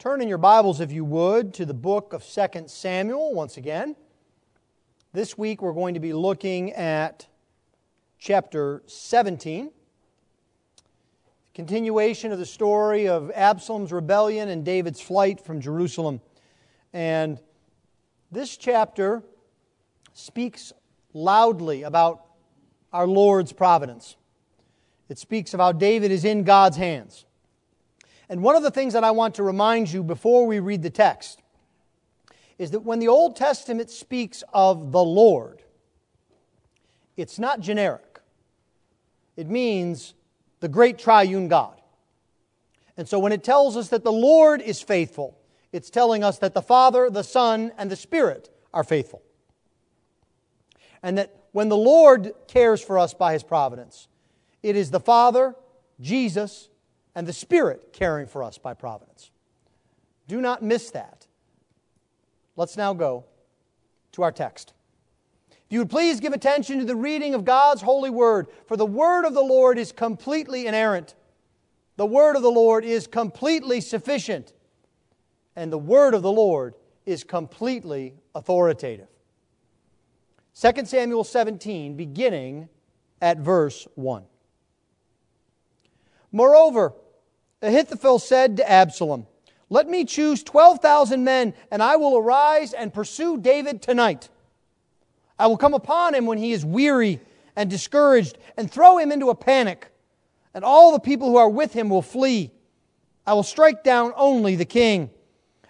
Turn in your Bibles, if you would, to the book of 2 Samuel once again. This week we're going to be looking at chapter 17. Continuation of the story of Absalom's rebellion and David's flight from Jerusalem. And this chapter speaks loudly about our Lord's providence. It speaks of how David is in God's hands. And one of the things that I want to remind you before we read the text is that when the Old Testament speaks of the Lord, it's not generic. It means the great triune God. And so when it tells us that the Lord is faithful, it's telling us that the Father, the Son, and the Spirit are faithful. And that when the Lord cares for us by His providence, it is the Father, Jesus, and the Spirit caring for us by providence. Do not miss that. Let's now go to our text. If you would please give attention to the reading of God's holy word, for the word of the Lord is completely inerrant. The word of the Lord is completely sufficient. And the word of the Lord is completely authoritative. 2 Samuel 17, beginning at verse 1. Moreover, Ahithophel said to Absalom, Let me choose 12,000 men, and I will arise and pursue David tonight. I will come upon him when he is weary and discouraged, and throw him into a panic, and all the people who are with him will flee. I will strike down only the king,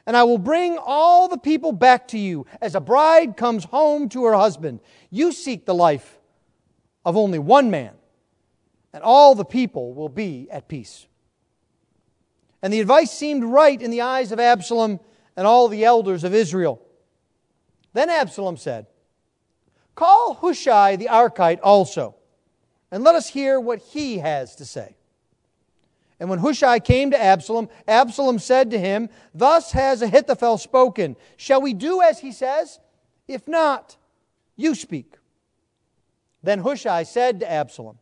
and I will bring all the people back to you as a bride comes home to her husband. You seek the life of only one man and all the people will be at peace. And the advice seemed right in the eyes of Absalom and all the elders of Israel. Then Absalom said, Call Hushai the Archite also, and let us hear what he has to say. And when Hushai came to Absalom, Absalom said to him, Thus has Ahithophel spoken. Shall we do as he says? If not, you speak. Then Hushai said to Absalom,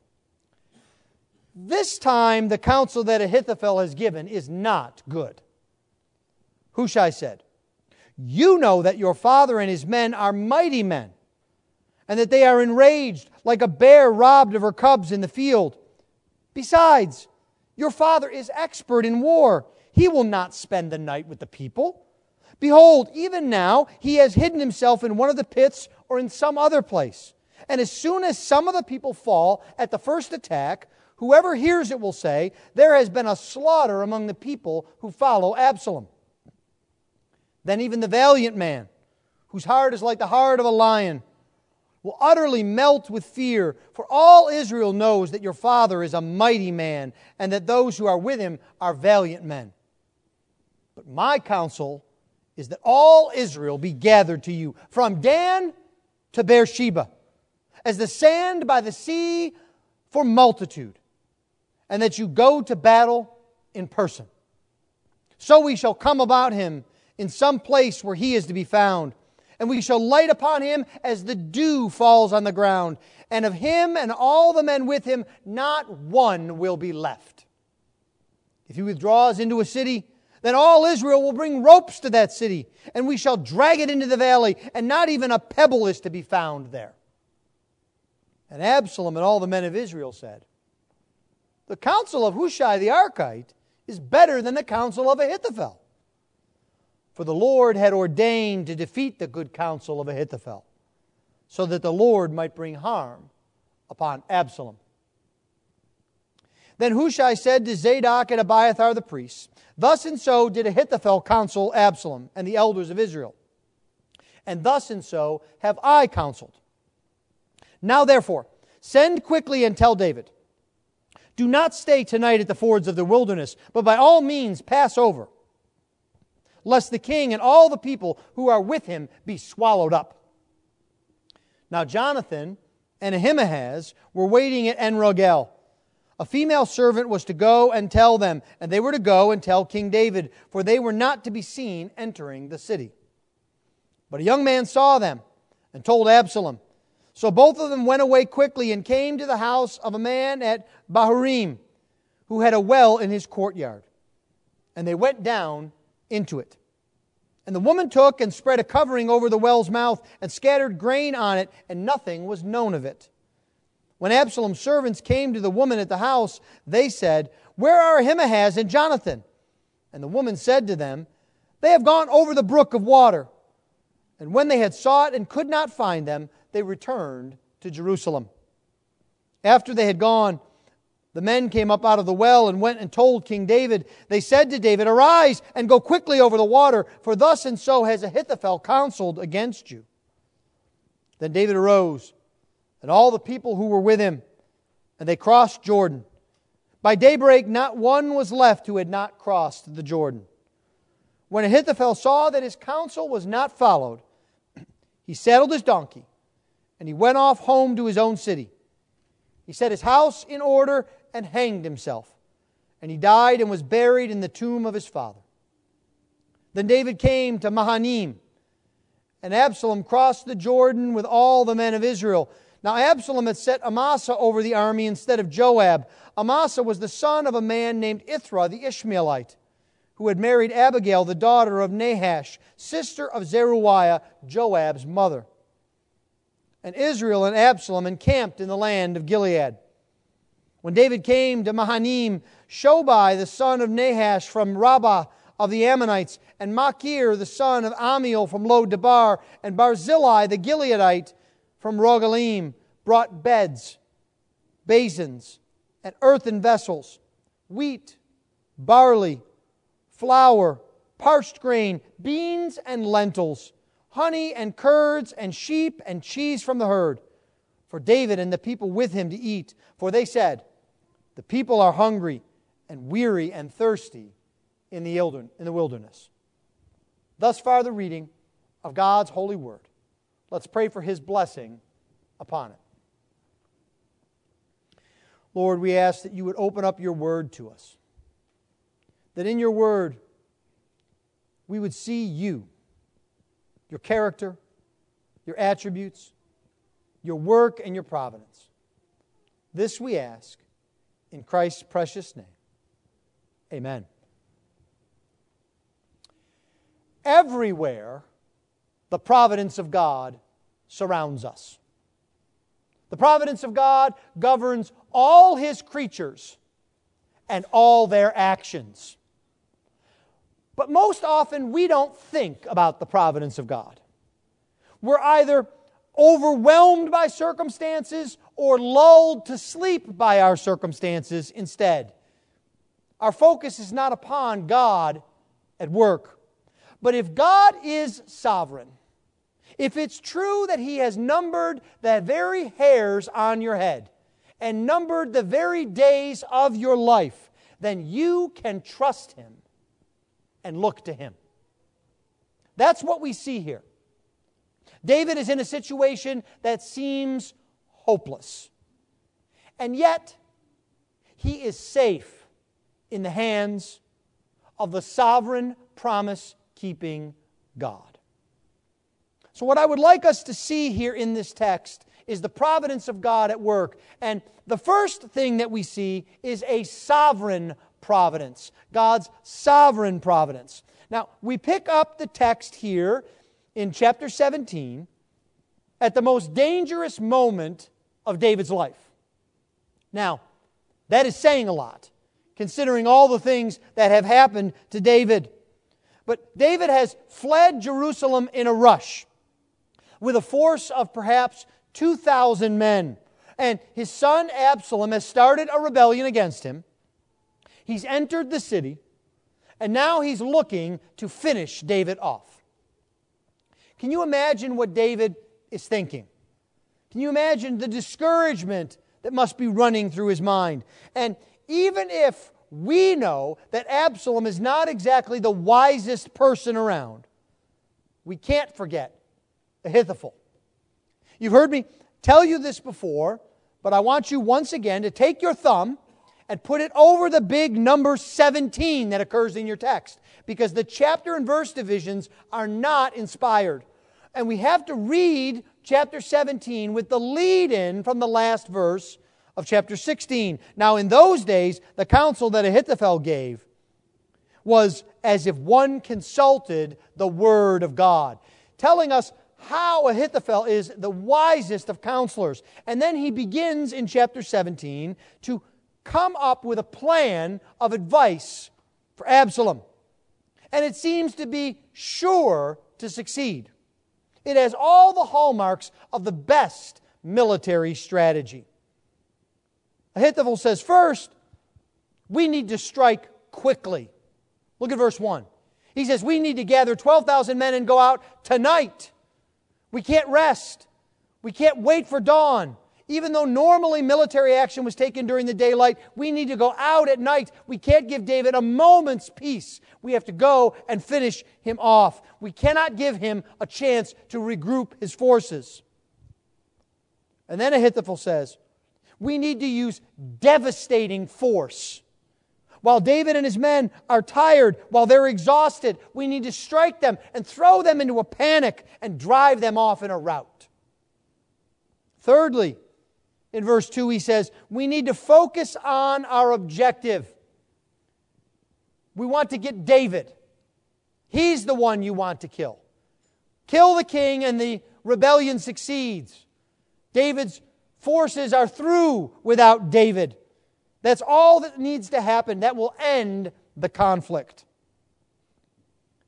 this time, the counsel that Ahithophel has given is not good. Hushai said, You know that your father and his men are mighty men, and that they are enraged like a bear robbed of her cubs in the field. Besides, your father is expert in war. He will not spend the night with the people. Behold, even now he has hidden himself in one of the pits or in some other place. And as soon as some of the people fall at the first attack, Whoever hears it will say, There has been a slaughter among the people who follow Absalom. Then even the valiant man, whose heart is like the heart of a lion, will utterly melt with fear, for all Israel knows that your father is a mighty man, and that those who are with him are valiant men. But my counsel is that all Israel be gathered to you, from Dan to Beersheba, as the sand by the sea for multitude and that you go to battle in person. So we shall come about him in some place where he is to be found, and we shall light upon him as the dew falls on the ground, and of him and all the men with him, not one will be left. If he withdraws into a city, then all Israel will bring ropes to that city, and we shall drag it into the valley, and not even a pebble is to be found there. And Absalom and all the men of Israel said, the counsel of Hushai the Archite is better than the counsel of Ahithophel. For the Lord had ordained to defeat the good counsel of Ahithophel, so that the Lord might bring harm upon Absalom. Then Hushai said to Zadok and Abiathar the priests, Thus and so did Ahithophel counsel Absalom and the elders of Israel. And thus and so have I counseled. Now therefore, send quickly and tell David, do not stay tonight at the fords of the wilderness, but by all means pass over, lest the king and all the people who are with him be swallowed up. Now Jonathan and Ahimaaz were waiting at Enrogel. A female servant was to go and tell them, and they were to go and tell King David, for they were not to be seen entering the city. But a young man saw them and told Absalom. So both of them went away quickly and came to the house of a man at Bahurim who had a well in his courtyard. And they went down into it. And the woman took and spread a covering over the well's mouth and scattered grain on it, and nothing was known of it. When Absalom's servants came to the woman at the house, they said, Where are Ahimaaz and Jonathan? And the woman said to them, They have gone over the brook of water. And when they had sought and could not find them, they returned to Jerusalem. After they had gone, the men came up out of the well and went and told King David. They said to David, Arise and go quickly over the water, for thus and so has Ahithophel counseled against you. Then David arose, and all the people who were with him, and they crossed Jordan. By daybreak, not one was left who had not crossed the Jordan. When Ahithophel saw that his counsel was not followed, he saddled his donkey, and he went off home to his own city. He set his house in order and hanged himself. And he died and was buried in the tomb of his father. Then David came to Mahanaim, and Absalom crossed the Jordan with all the men of Israel. Now Absalom had set Amasa over the army instead of Joab. Amasa was the son of a man named Ithra the Ishmaelite, who had married Abigail, the daughter of Nahash, sister of Zeruiah, Joab's mother. And Israel and Absalom encamped in the land of Gilead. When David came to Mahanaim, Shobai, the son of Nahash from Rabbah of the Ammonites, and Machir, the son of Ammiel from Lo-debar, and Barzillai, the Gileadite from Rogelim, brought beds, basins, and earthen vessels, wheat, barley, flour, parched grain, beans, and lentils, honey and curds, and sheep and cheese from the herd, for David and the people with him to eat. For they said, the people are hungry and weary and thirsty in the wilderness. Thus far, the reading of God's holy word. Let's pray for his blessing upon it. Lord, we ask that you would open up your word to us, that in your word we would see you, your character, your attributes, your work, and your providence. This we ask in Christ's precious name. Amen. Everywhere, the providence of God surrounds us. The providence of God governs all His creatures and all their actions. But most often, we don't think about the providence of God. We're either overwhelmed by circumstances or lulled to sleep by our circumstances instead. Our focus is not upon God at work. But if God is sovereign, if it's true that He has numbered the very hairs on your head and numbered the very days of your life, then you can trust Him and look to Him. That's what we see here. David is in a situation that seems hopeless. And yet, he is safe in the hands of the sovereign, promise keeping God. So, what I would like us to see here in this text is the providence of God at work. And the first thing that we see is a sovereign providence, God's sovereign providence. Now, we pick up the text here in chapter 17 at the most dangerous moment of David's life. Now, that is saying a lot, considering all the things that have happened to David. But David has fled Jerusalem in a rush with a force of perhaps 2,000 men. And his son Absalom has started a rebellion against him. He's entered the city, and now he's looking to finish David off. Can you imagine what David is thinking? Can you imagine the discouragement that must be running through his mind? And even if we know that Absalom is not exactly the wisest person around, we can't forget Ahithophel. You've heard me tell you this before, but I want you once again to take your thumb and put it over the big number 17 that occurs in your text because the chapter and verse divisions are not inspired. And we have to read chapter 17 with the lead in from the last verse of chapter 16. Now, in those days, the counsel that Ahithophel gave was as if one consulted the Word of God, telling us how Ahithophel is the wisest of counselors. And then he begins in chapter 17 to come up with a plan of advice for Absalom. And it seems to be sure to succeed. It has all the hallmarks of the best military strategy. Ahithophel says, first, we need to strike quickly. Look at verse 1. He says, We need to gather 12,000 men and go out tonight. We can't rest. We can't wait for dawn. Even though normally military action was taken during the daylight, we need to go out at night. We can't give David a moment's peace. We have to go and finish him off. We cannot give him a chance to regroup his forces. And then Ahithophel says, we need to use devastating force. While David and his men are tired, while they're exhausted, we need to strike them and throw them into a panic and drive them off in a rout. Thirdly, in verse 2, he says, we need to focus on our objective. We want to get David. He's the one you want to kill. Kill the king, and the rebellion succeeds. David's forces are through without David. That's all that needs to happen. That will end the conflict.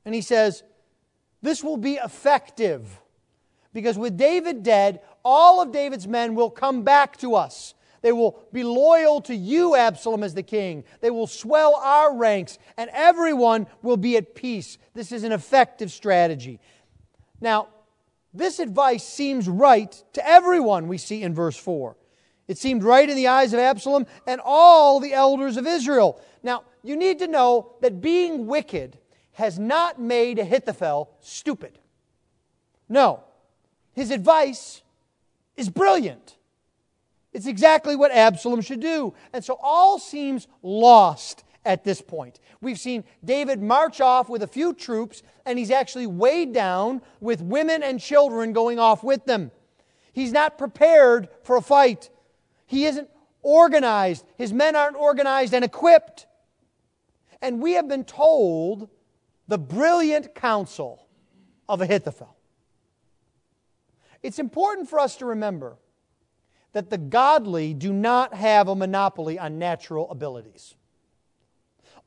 And he says, This will be effective because with David dead, all of David's men will come back to us. They will be loyal to you, Absalom, as the king. They will swell our ranks, and everyone will be at peace. This is an effective strategy. Now, this advice seems right to everyone we see in verse 4. It seemed right in the eyes of Absalom and all the elders of Israel. Now, you need to know that being wicked has not made Ahithophel stupid. No, his advice is brilliant. It's exactly what Absalom should do. And so all seems lost at this point. We've seen David march off with a few troops, and he's actually weighed down with women and children going off with them. He's not prepared for a fight. He isn't organized. His men aren't organized and equipped. And we have been told the brilliant counsel of Ahithophel. It's important for us to remember that the godly do not have a monopoly on natural abilities.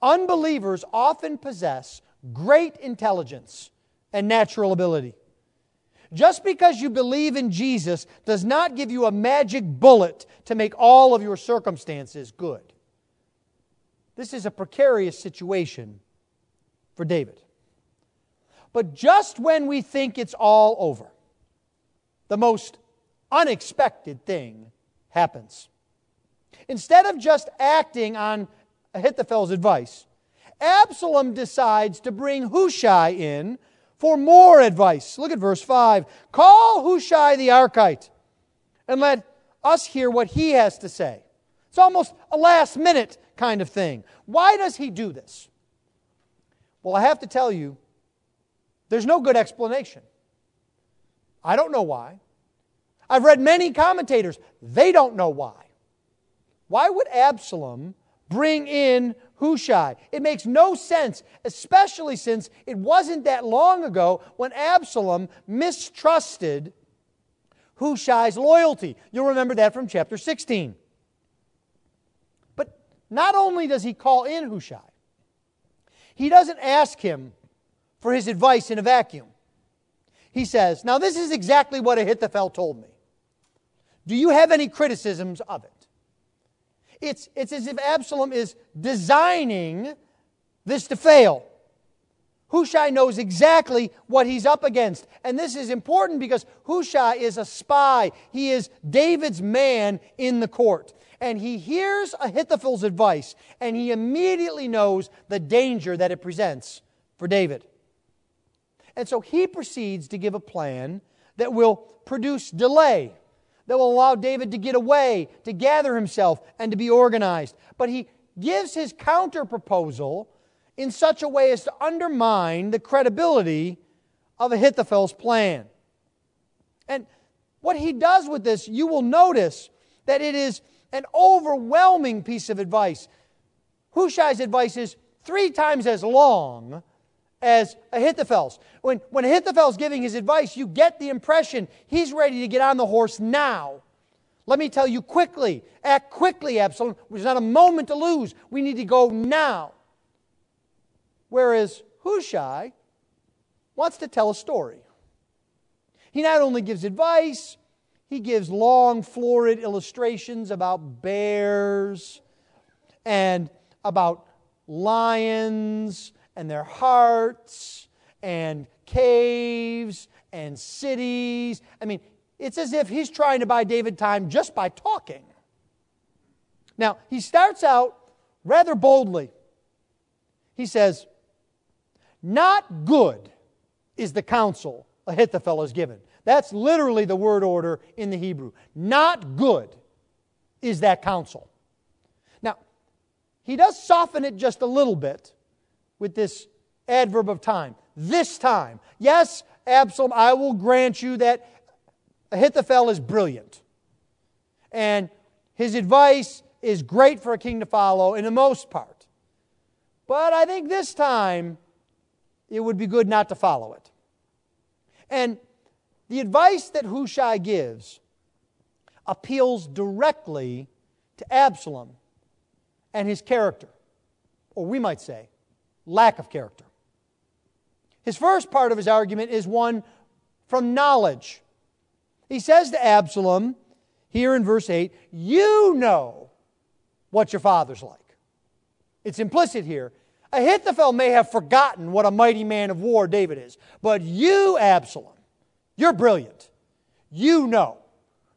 Unbelievers often possess great intelligence and natural ability. Just because you believe in Jesus does not give you a magic bullet to make all of your circumstances good. This is a precarious situation for David. But just when we think it's all over, the most unexpected thing happens. Instead of just acting on Ahithophel's advice, Absalom decides to bring Hushai in for more advice. Look at verse 5. Call Hushai the Archite and let us hear what he has to say. It's almost a last minute kind of thing. Why does he do this? Well, I have to tell you, there's no good explanation. I don't know why. I've read many commentators, they don't know why. Why would Absalom bring in Hushai? It makes no sense, especially since it wasn't that long ago when Absalom mistrusted Hushai's loyalty. You'll remember that from chapter 16. But not only does he call in Hushai, he doesn't ask him for his advice in a vacuum. He says, Now, this is exactly what Ahithophel told me. Do you have any criticisms of it? It's, it's as if Absalom is designing this to fail. Hushai knows exactly what he's up against. And this is important because Hushai is a spy. He is David's man in the court. And he hears Ahithophel's advice, and he immediately knows the danger that it presents for David. And so he proceeds to give a plan that will produce delay that will allow David to get away, to gather himself, and to be organized. But he gives his counter proposal in such a way as to undermine the credibility of Ahithophel's plan. And what he does with this, you will notice that it is an overwhelming piece of advice. Hushai's advice is three times as long as Ahithophel's. When, when Ahithophel's giving his advice, you get the impression he's ready to get on the horse now. Let me tell you quickly, act quickly, Absalom. There's not a moment to lose. We need to go now. Whereas Hushai wants to tell a story. He not only gives advice, he gives long, florid illustrations about bears and about lions and their hearts and caves and cities. I mean, it's as if he's trying to buy David time just by talking. Now, he starts out rather boldly. He says, Not good is the counsel Ahithophel is given. That's literally the word order in the Hebrew. Not good is that counsel. Now, he does soften it just a little bit with this adverb of time. This time. Yes, Absalom, I will grant you that Ahithophel is brilliant. And his advice is great for a king to follow in the most part. But I think this time it would be good not to follow it. And the advice that Hushai gives appeals directly to Absalom and his character, or we might say, lack of character. His first part of his argument is one from knowledge. He says to Absalom, here in verse 8, You know what your father's like. It's implicit here. Ahithophel may have forgotten what a mighty man of war David is, but you, Absalom, you're brilliant. You know.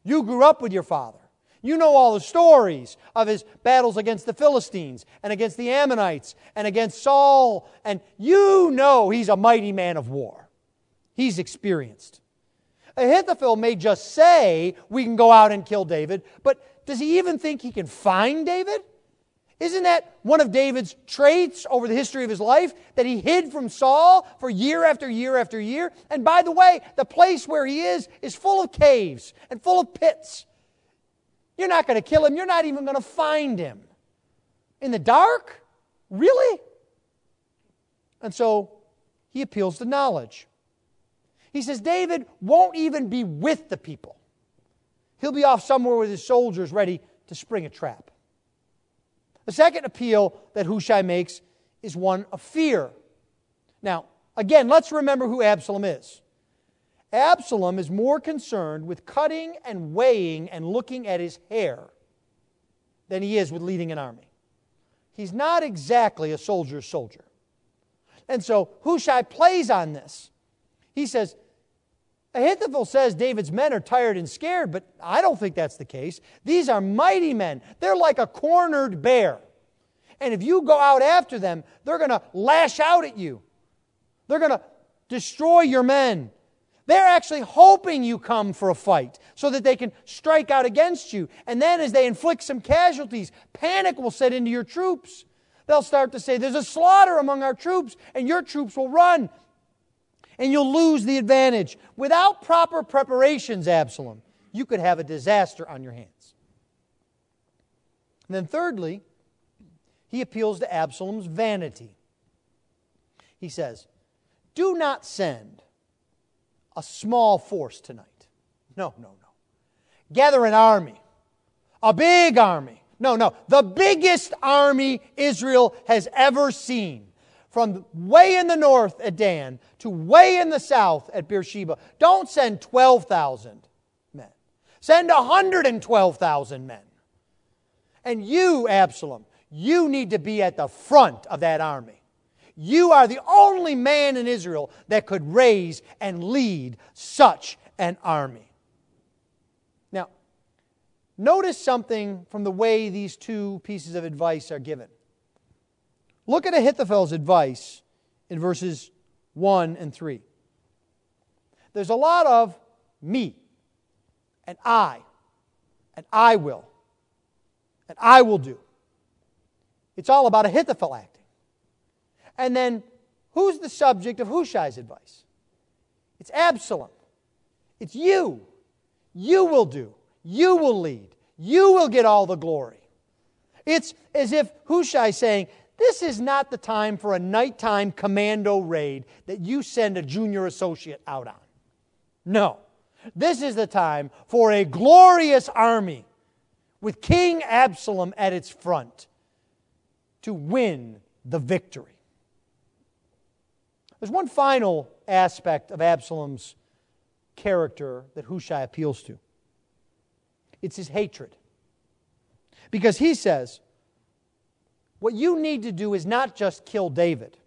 You grew up with your father. You know all the stories of his battles against the Philistines and against the Ammonites and against Saul. And you know he's a mighty man of war. He's experienced. Ahithophel may just say, We can go out and kill David, but does he even think he can find David? Isn't that one of David's traits over the history of his life? That he hid from Saul for year after year after year? And by the way, the place where he is is full of caves and full of pits. You're not going to kill him, you're not even going to find him. In the dark? Really? And so he appeals to knowledge. He says David won't even be with the people. He'll be off somewhere with his soldiers ready to spring a trap. The second appeal that Hushai makes is one of fear. Now, again, let's remember who Absalom is. Absalom is more concerned with cutting and weighing and looking at his hair than he is with leading an army. He's not exactly a soldier's soldier. And so Hushai plays on this. He says, Ahithophel says David's men are tired and scared, but I don't think that's the case. These are mighty men. They're like a cornered bear. And if you go out after them, they're going to lash out at you. They're going to destroy your men. They're actually hoping you come for a fight so that they can strike out against you. And then, as they inflict some casualties, panic will set into your troops. They'll start to say, There's a slaughter among our troops, and your troops will run and you'll lose the advantage. Without proper preparations, Absalom, you could have a disaster on your hands. And then, thirdly, he appeals to Absalom's vanity. He says, Do not send a small force tonight. No, no, no. Gather an army, a big army. No, no, the biggest army Israel has ever seen from way in the north at Dan to way in the south at Beersheba. Don't send 12,000 men. Send 112,000 men. And you, Absalom, you need to be at the front of that army. You are the only man in Israel that could raise and lead such an army. Now, notice something from the way these two pieces of advice are given. Look at Ahithophel's advice in verses 1 and 3. There's a lot of me and I and I will and I will do. It's all about Ahithophel acting. And then who's the subject of Hushai's advice? It's Absalom. It's you. You will do. You will lead. You will get all the glory. It's as if Hushai saying, This is not the time for a nighttime commando raid that you send a junior associate out on. No. This is the time for a glorious army with King Absalom at its front to win the victory. There's one final aspect of Absalom's character that Hushai appeals to it's his hatred. Because he says, what you need to do is not just kill David.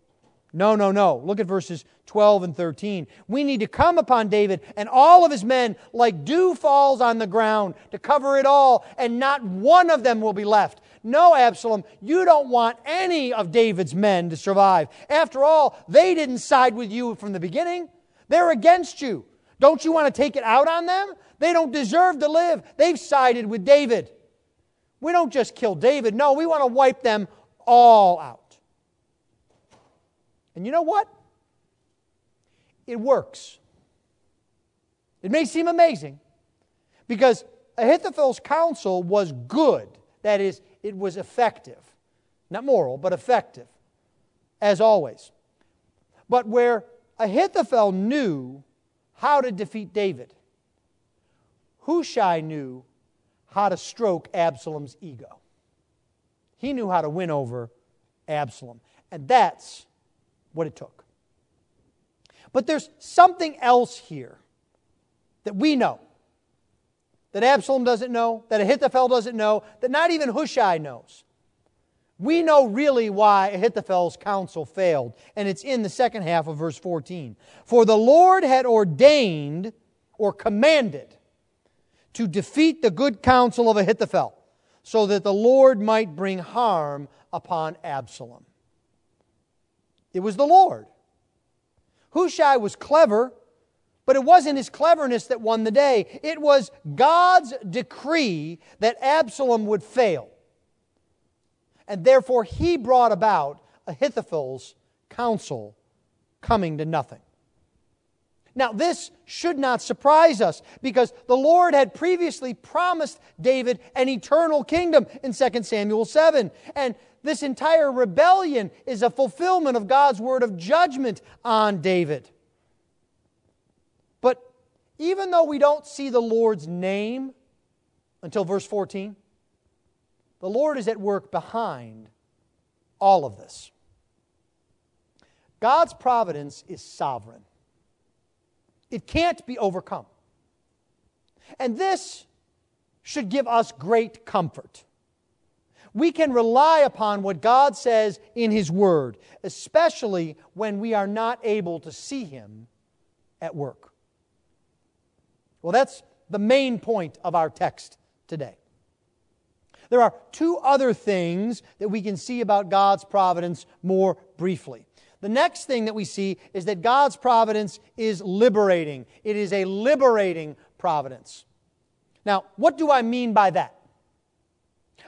No, no, no. Look at verses 12 and 13. We need to come upon David and all of his men like dew falls on the ground to cover it all, and not one of them will be left. No, Absalom, you don't want any of David's men to survive. After all, they didn't side with you from the beginning, they're against you. Don't you want to take it out on them? They don't deserve to live. They've sided with David. We don't just kill David. No, we want to wipe them all out. And you know what? It works. It may seem amazing because Ahithophel's counsel was good. That is, it was effective. Not moral, but effective, as always. But where Ahithophel knew how to defeat David, Hushai knew how to stroke Absalom's ego. He knew how to win over Absalom. And that's what it took. But there's something else here that we know, that Absalom doesn't know, that Ahithophel doesn't know, that not even Hushai knows. We know really why Ahithophel's counsel failed, and it's in the second half of verse 14. For the Lord had ordained or commanded to defeat the good counsel of Ahithophel so that the Lord might bring harm upon Absalom. It was the Lord. Hushai was clever, but it wasn't his cleverness that won the day. It was God's decree that Absalom would fail. And therefore, he brought about Ahithophel's counsel coming to nothing. Now, this should not surprise us because the Lord had previously promised David an eternal kingdom in 2 Samuel 7. And this entire rebellion is a fulfillment of God's word of judgment on David. Even though we don't see the Lord's name until verse 14, the Lord is at work behind all of this. God's providence is sovereign. It can't be overcome. And this should give us great comfort. We can rely upon what God says in His Word, especially when we are not able to see Him at work. Well, that's the main point of our text today. There are two other things that we can see about God's providence more briefly. The next thing that we see is that God's providence is liberating. It is a liberating providence. Now, what do I mean by that?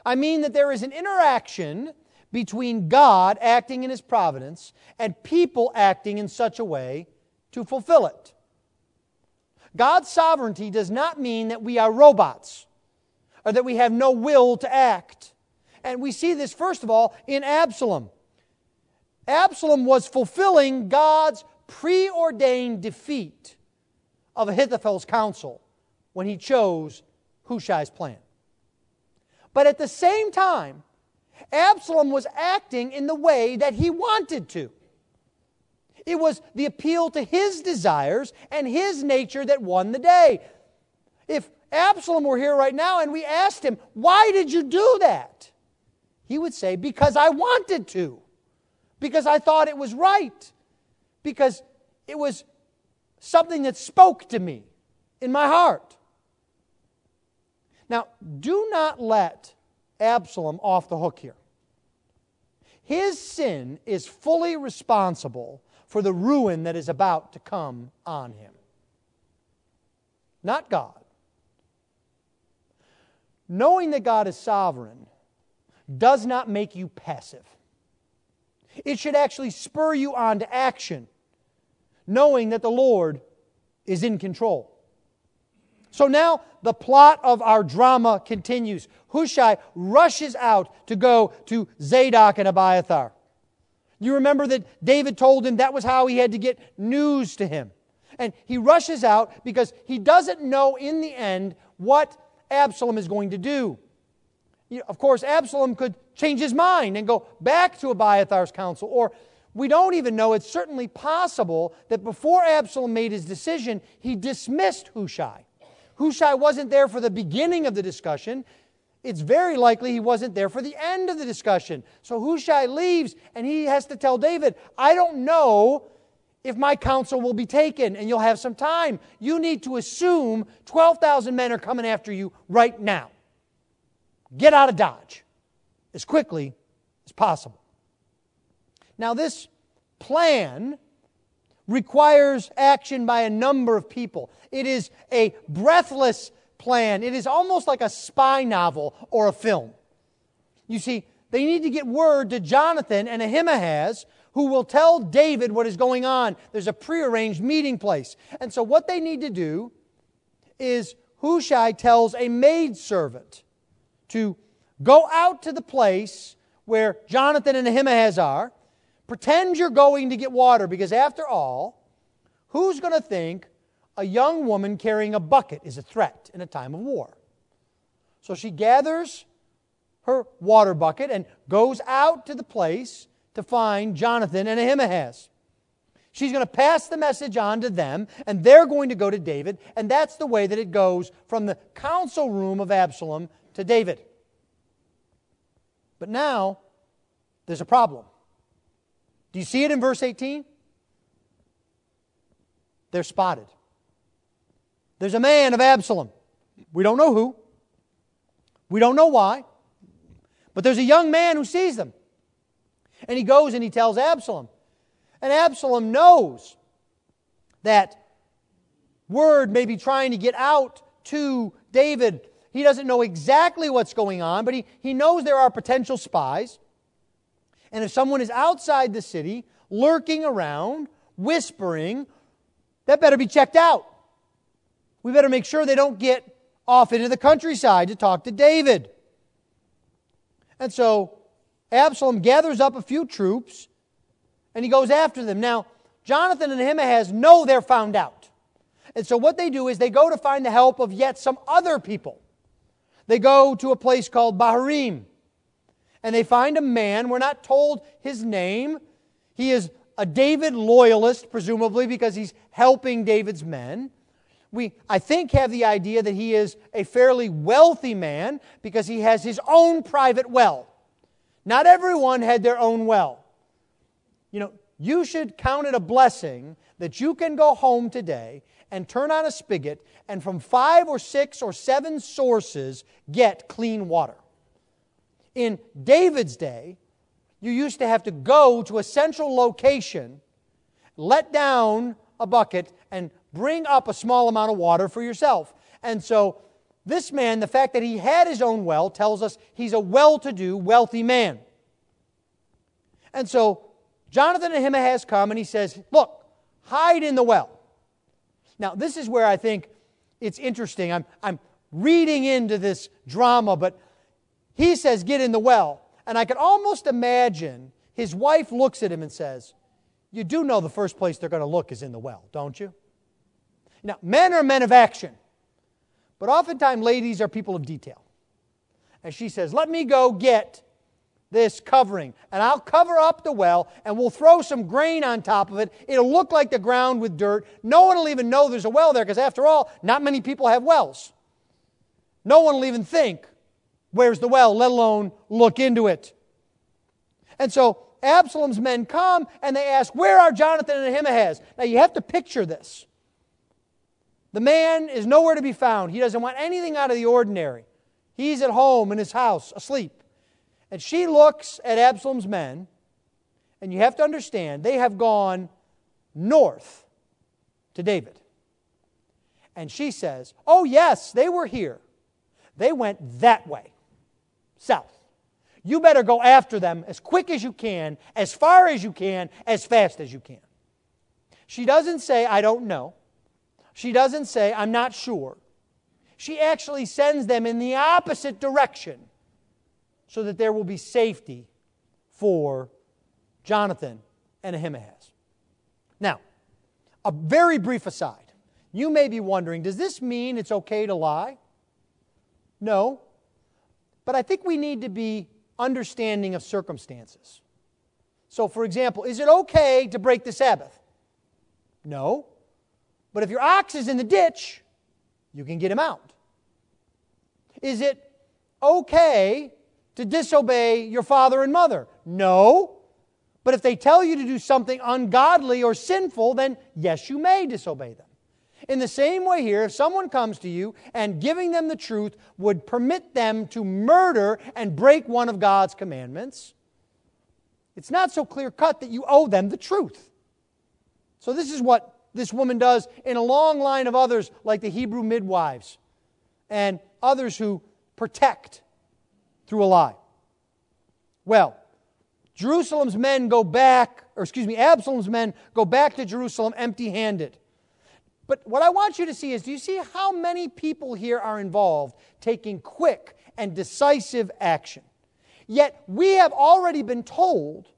I mean that there is an interaction between God acting in his providence and people acting in such a way to fulfill it. God's sovereignty does not mean that we are robots or that we have no will to act. And we see this, first of all, in Absalom. Absalom was fulfilling God's preordained defeat of Ahithophel's counsel when he chose Hushai's plan. But at the same time, Absalom was acting in the way that he wanted to. It was the appeal to his desires and his nature that won the day. If Absalom were here right now and we asked him, Why did you do that? He would say, Because I wanted to because I thought it was right, because it was something that spoke to me in my heart. Now, do not let Absalom off the hook here. His sin is fully responsible for the ruin that is about to come on him, not God. Knowing that God is sovereign does not make you passive. It should actually spur you on to action, knowing that the Lord is in control. So now the plot of our drama continues. Hushai rushes out to go to Zadok and Abiathar. You remember that David told him that was how he had to get news to him. And he rushes out because he doesn't know in the end what Absalom is going to do. of course, Absalom could change his mind and go back to Abiathar's counsel, or we don't even know. It's certainly possible that before Absalom made his decision, he dismissed Hushai. Hushai wasn't there for the beginning of the discussion. It's very likely he wasn't there for the end of the discussion. So Hushai leaves and he has to tell David, I don't know if my counsel will be taken and you'll have some time. You need to assume 12,000 men are coming after you right now. Get out of Dodge as quickly as possible. Now, this plan requires action by a number of people. It is a breathless plan. It is almost like a spy novel or a film. You see, they need to get word to Jonathan and Ahimaaz, who will tell David what is going on. There's a prearranged meeting place. And so, what they need to do is Hushai tells a maidservant to go out to the place where Jonathan and Ahimaaz are, pretend you're going to get water, because after all, who's going to think a young woman carrying a bucket is a threat in a time of war? So she gathers her water bucket and goes out to the place to find Jonathan and Ahimaaz. She's going to pass the message on to them, and they're going to go to David, and that's the way that it goes from the council room of Absalom to David. But now, there's a problem. Do you see it in verse 18? They're spotted. There's a man of Absalom. We don't know who. We don't know why. But there's a young man who sees them. And he goes and he tells Absalom. And Absalom knows that word may be trying to get out to David. He doesn't know exactly what's going on, but he, he knows there are potential spies. And if someone is outside the city, lurking around, whispering, that better be checked out. We better make sure they don't get off into the countryside to talk to David. And so Absalom gathers up a few troops and he goes after them. Now, Jonathan and Ahimaaz know they're found out. And so what they do is they go to find the help of yet some other people. They go to a place called Bahurim. And they find a man, we're not told his name. He is a David loyalist, presumably, because he's helping David's men. We, I think, have the idea that he is a fairly wealthy man because he has his own private well. Not everyone had their own well. You know, you should count it a blessing that you can go home today and turn on a spigot and from five or six or seven sources get clean water. In David's day, you used to have to go to a central location, let down a bucket, and bring up a small amount of water for yourself. And so this man, the fact that he had his own well, tells us he's a well to do, wealthy man. And so Jonathan and Ahimaaz come and he says, Look, hide in the well. Now, this is where I think it's interesting. I'm, I'm reading into this drama, but he says, Get in the well. And I can almost imagine his wife looks at him and says, You do know the first place they're going to look is in the well, don't you? Now, men are men of action. But oftentimes, ladies are people of detail. And she says, Let me go get this covering, and I'll cover up the well, and we'll throw some grain on top of it. It'll look like the ground with dirt. No one will even know there's a well there, because after all, not many people have wells. No one will even think, Where's the well, let alone look into it. And so Absalom's men come and they ask, Where are Jonathan and Ahimaaz? Now you have to picture this. The man is nowhere to be found. He doesn't want anything out of the ordinary. He's at home in his house, asleep. And she looks at Absalom's men, and you have to understand, they have gone north to David. And she says, Oh, yes, they were here. They went that way, south. You better go after them as quick as you can, as far as you can, as fast as you can. She doesn't say, I don't know. She doesn't say, I'm not sure. she actually sends them in the opposite direction so that there will be safety for Jonathan and Ahimaaz. Now, a very brief aside. You may be wondering does this mean it's okay to lie? No. But I think we need to be understanding of circumstances. So, for example, is it okay to break the Sabbath? No. But if your ox is in the ditch, you can get him out. Is it okay to disobey your father and mother? No. But if they tell you to do something ungodly or sinful, then yes, you may disobey them. In the same way, here, if someone comes to you and giving them the truth would permit them to murder and break one of God's commandments, it's not so clear cut that you owe them the truth. So, this is what this woman does in a long line of others, like the Hebrew midwives and others who protect through a lie. Well, Jerusalem's men go back, or excuse me, Absalom's men go back to Jerusalem empty handed. But what I want you to see is do you see how many people here are involved taking quick and decisive action? Yet we have already been told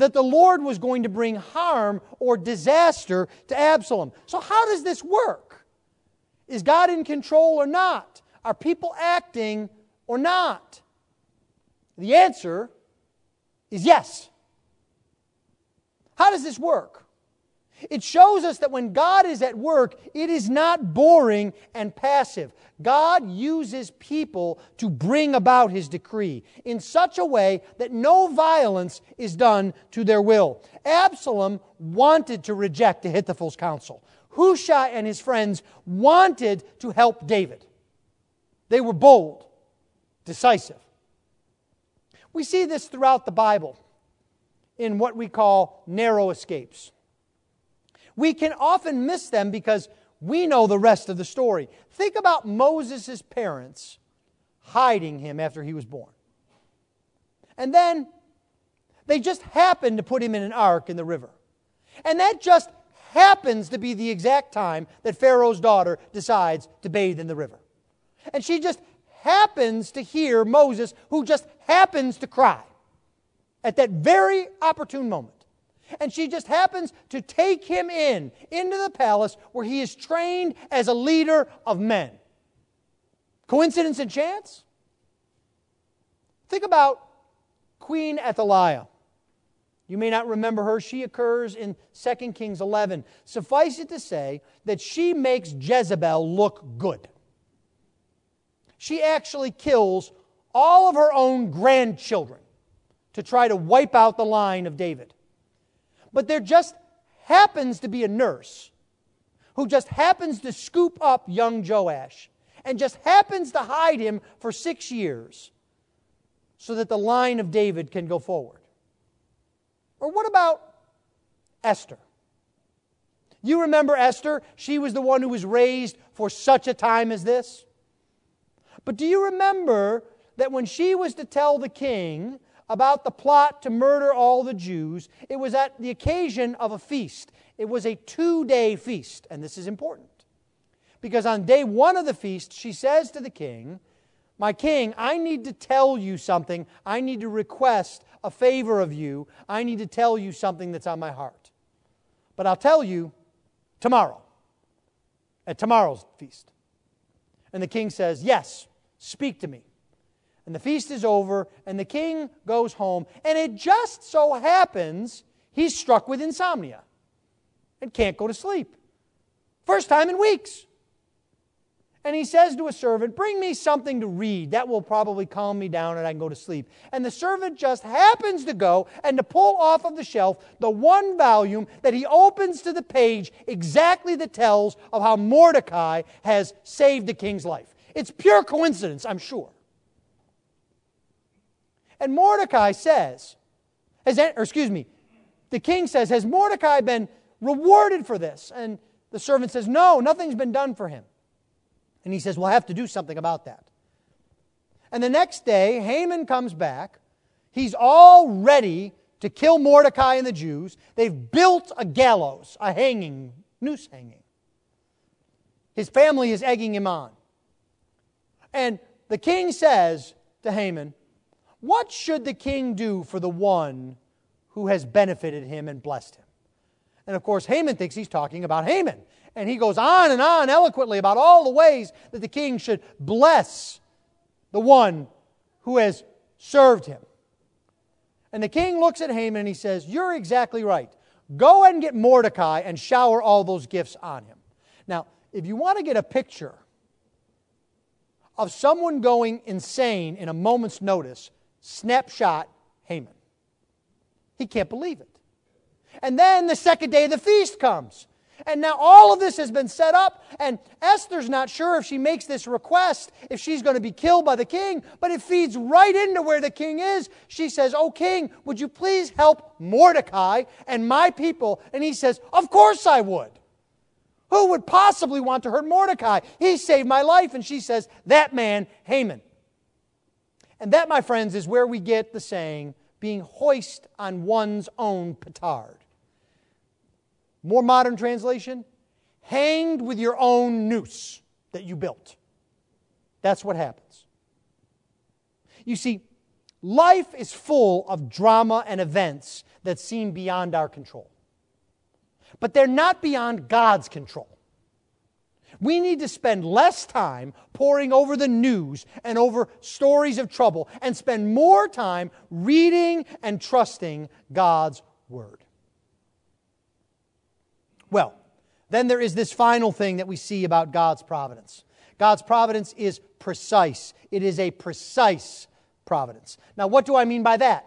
that the Lord was going to bring harm or disaster to Absalom. So, how does this work? Is God in control or not? Are people acting or not? The answer is yes. How does this work? It shows us that when God is at work, it is not boring and passive. God uses people to bring about his decree in such a way that no violence is done to their will. Absalom wanted to reject Ahithophel's counsel. Hushai and his friends wanted to help David. They were bold, decisive. We see this throughout the Bible in what we call narrow escapes. We can often miss them because we know the rest of the story. Think about Moses' parents hiding him after he was born. And then they just happened to put him in an ark in the river. And that just happens to be the exact time that Pharaoh's daughter decides to bathe in the river. And she just happens to hear Moses, who just happens to cry at that very opportune moment. And she just happens to take him in, into the palace where he is trained as a leader of men. Coincidence and chance? Think about Queen Athaliah. You may not remember her. She occurs in 2 Kings 11. Suffice it to say that she makes Jezebel look good she actually kills all of her own grandchildren to try to wipe out the line of David. But there just happens to be a nurse who just happens to scoop up young Joash and just happens to hide him for six years so that the line of David can go forward. Or what about Esther? You remember Esther? She was the one who was raised for such a time as this. But do you remember that when she was to tell the king about the plot to murder all the Jews, it was at the occasion of a feast. It was a two day feast, and this is important. Because on day one of the feast, she says to the king, My king, I need to tell you something. I need to request a favor of you. I need to tell you something that's on my heart. But I'll tell you tomorrow, at tomorrow's feast. And the king says, Yes, Speak to me. And the feast is over, and the king goes home, and it just so happens he's struck with insomnia and can't go to sleep. First time in weeks. And he says to a servant, Bring me something to read. That will probably calm me down and I can go to sleep. And the servant just happens to go and to pull off of the shelf the one volume that he opens to the page exactly that tells of how Mordecai has saved the king's life. It's pure coincidence, I'm sure. And Mordecai says, has, or excuse me, the king says, Has Mordecai been rewarded for this? And the servant says, No, nothing's been done for him. And he says, We'll have to do something about that. And the next day, Haman comes back. He's all ready to kill Mordecai and the Jews. They've built a gallows, a hanging, noose hanging. His family is egging him on. And the king says to Haman, What should the king do for the one who has benefited him and blessed him? And of course, Haman thinks he's talking about Haman. And he goes on and on eloquently about all the ways that the king should bless the one who has served him. And the king looks at Haman and he says, You're exactly right. Go and get Mordecai and shower all those gifts on him. Now, if you want to get a picture of someone going insane in a moment's notice, snapshot Haman. He can't believe it. And then the second day of the feast comes. And now all of this has been set up, and Esther's not sure if she makes this request, if she's going to be killed by the king, but it feeds right into where the king is. She says, Oh, king, would you please help Mordecai and my people? And he says, Of course I would. Who would possibly want to hurt Mordecai? He saved my life. And she says, That man, Haman. And that, my friends, is where we get the saying, being hoist on one's own petard. More modern translation, hanged with your own noose that you built. That's what happens. You see, life is full of drama and events that seem beyond our control. But they're not beyond God's control. We need to spend less time poring over the news and over stories of trouble and spend more time reading and trusting God's Word. Well, then there is this final thing that we see about God's providence. God's providence is precise, it is a precise providence. Now, what do I mean by that?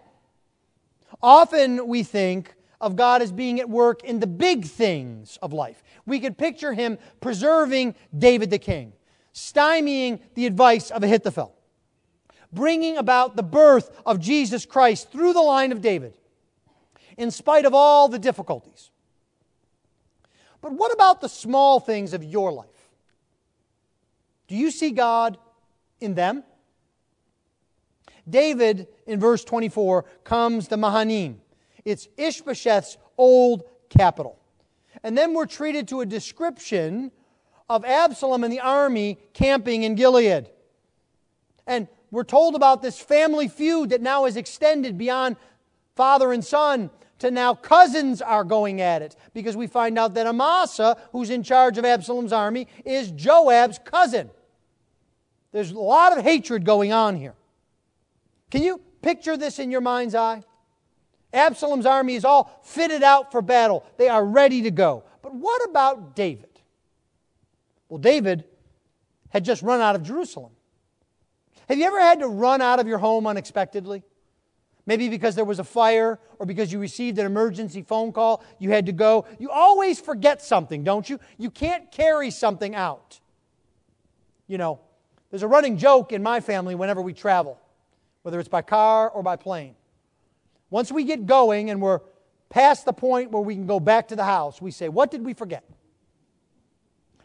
Often we think of God as being at work in the big things of life. We could picture him preserving David the king, stymieing the advice of Ahithophel, bringing about the birth of Jesus Christ through the line of David, in spite of all the difficulties. But what about the small things of your life? Do you see God in them? David, in verse 24, comes to Mahanaim. It's Ishbosheth's old capital. And then we're treated to a description of Absalom and the army camping in Gilead. And we're told about this family feud that now is extended beyond father and son to now cousins are going at it because we find out that Amasa, who's in charge of Absalom's army, is Joab's cousin. There's a lot of hatred going on here. Can you picture this in your mind's eye? Absalom's army is all fitted out for battle, they are ready to go. But what about David? Well, David had just run out of Jerusalem. Have you ever had to run out of your home unexpectedly? Maybe because there was a fire or because you received an emergency phone call, you had to go. You always forget something, don't you? You can't carry something out. You know, there's a running joke in my family whenever we travel, whether it's by car or by plane. Once we get going and we're past the point where we can go back to the house, we say, What did we forget?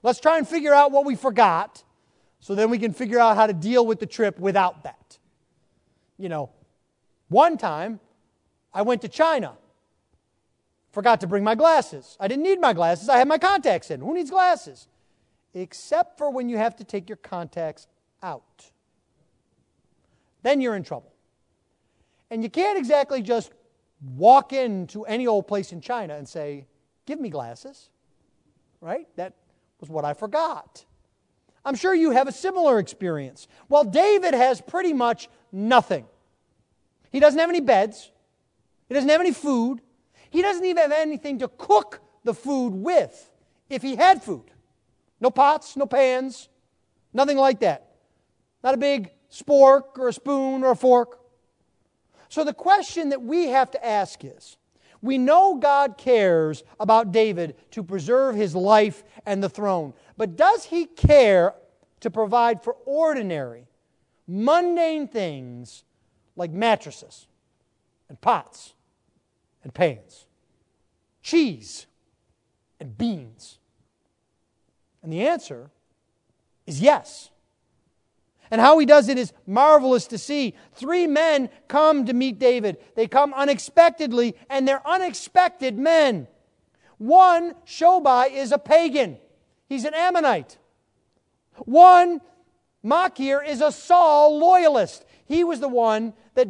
Let's try and figure out what we forgot so then we can figure out how to deal with the trip without that. You know, one time, I went to China. Forgot to bring my glasses. I didn't need my glasses. I had my contacts in. Who needs glasses? Except for when you have to take your contacts out. Then you're in trouble. And you can't exactly just walk into any old place in China and say, Give me glasses. Right? That was what I forgot. I'm sure you have a similar experience. Well, David has pretty much nothing. He doesn't have any beds. He doesn't have any food. He doesn't even have anything to cook the food with if he had food. No pots, no pans, nothing like that. Not a big spork or a spoon or a fork. So the question that we have to ask is we know God cares about David to preserve his life and the throne, but does he care to provide for ordinary, mundane things like mattresses and pots and pans, cheese and beans? And the answer is yes. And how he does it is marvelous to see. Three men come to meet David. They come unexpectedly, and they're unexpected men. One, Shobai, is a pagan, he's an Ammonite. One, Machir is a Saul loyalist. He was the one that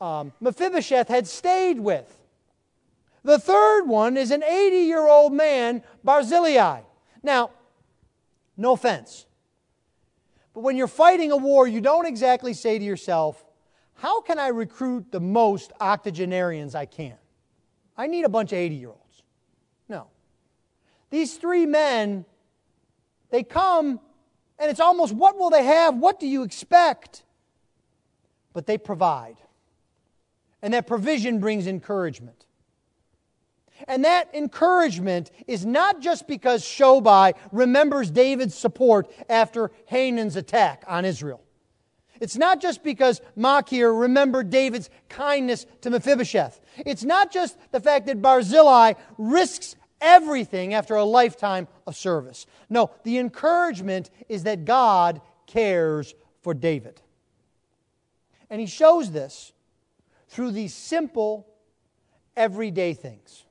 um, Mephibosheth had stayed with. The third one is an 80 year old man, Barzillai. Now, no offense, but when you're fighting a war, you don't exactly say to yourself, How can I recruit the most octogenarians I can? I need a bunch of 80 year olds. No. These three men, they come, and it's almost what will they have? What do you expect? But they provide. And that provision brings encouragement. And that encouragement is not just because Shobai remembers David's support after Hanun's attack on Israel. It's not just because Machir remembered David's kindness to Mephibosheth. It's not just the fact that Barzillai risks everything after a lifetime of service. No, the encouragement is that God cares for David. And he shows this through these simple, everyday things.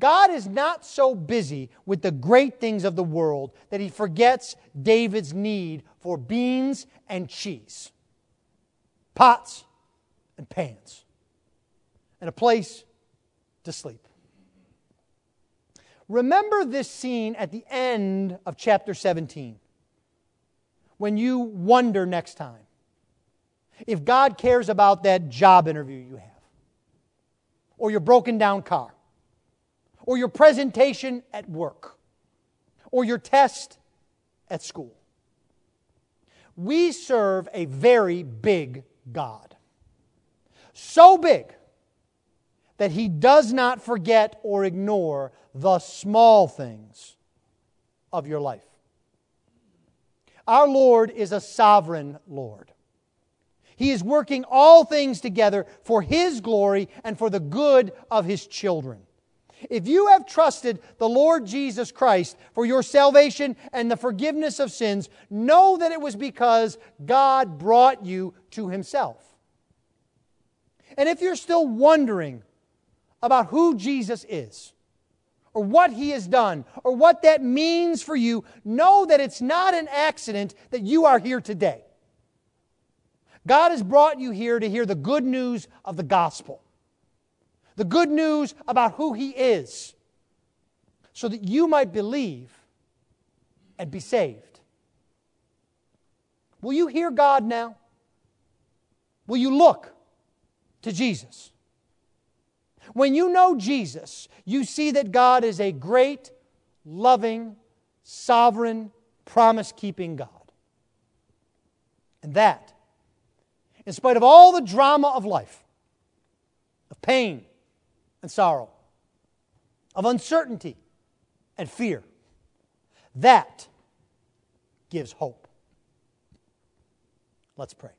God is not so busy with the great things of the world that he forgets David's need for beans and cheese, pots and pans, and a place to sleep. Remember this scene at the end of chapter 17 when you wonder next time if God cares about that job interview you have, or your broken down car, or your presentation at work, or your test at school. We serve a very big God. So big that he does not forget or ignore the small things of your life. Our Lord is a sovereign Lord. He is working all things together for His glory and for the good of His children. If you have trusted the Lord Jesus Christ for your salvation and the forgiveness of sins, know that it was because God brought you to Himself. And if you're still wondering about who Jesus is, or what He has done, or what that means for you, know that it's not an accident that you are here today. God has brought you here to hear the good news of the gospel the good news about who He is, so that you might believe and be saved. Will you hear God now? Will you look to Jesus? When you know Jesus, you see that God is a great, loving, sovereign, promise keeping God. And that, in spite of all the drama of life, of pain, and sorrow, of uncertainty and fear. That gives hope. Let's pray.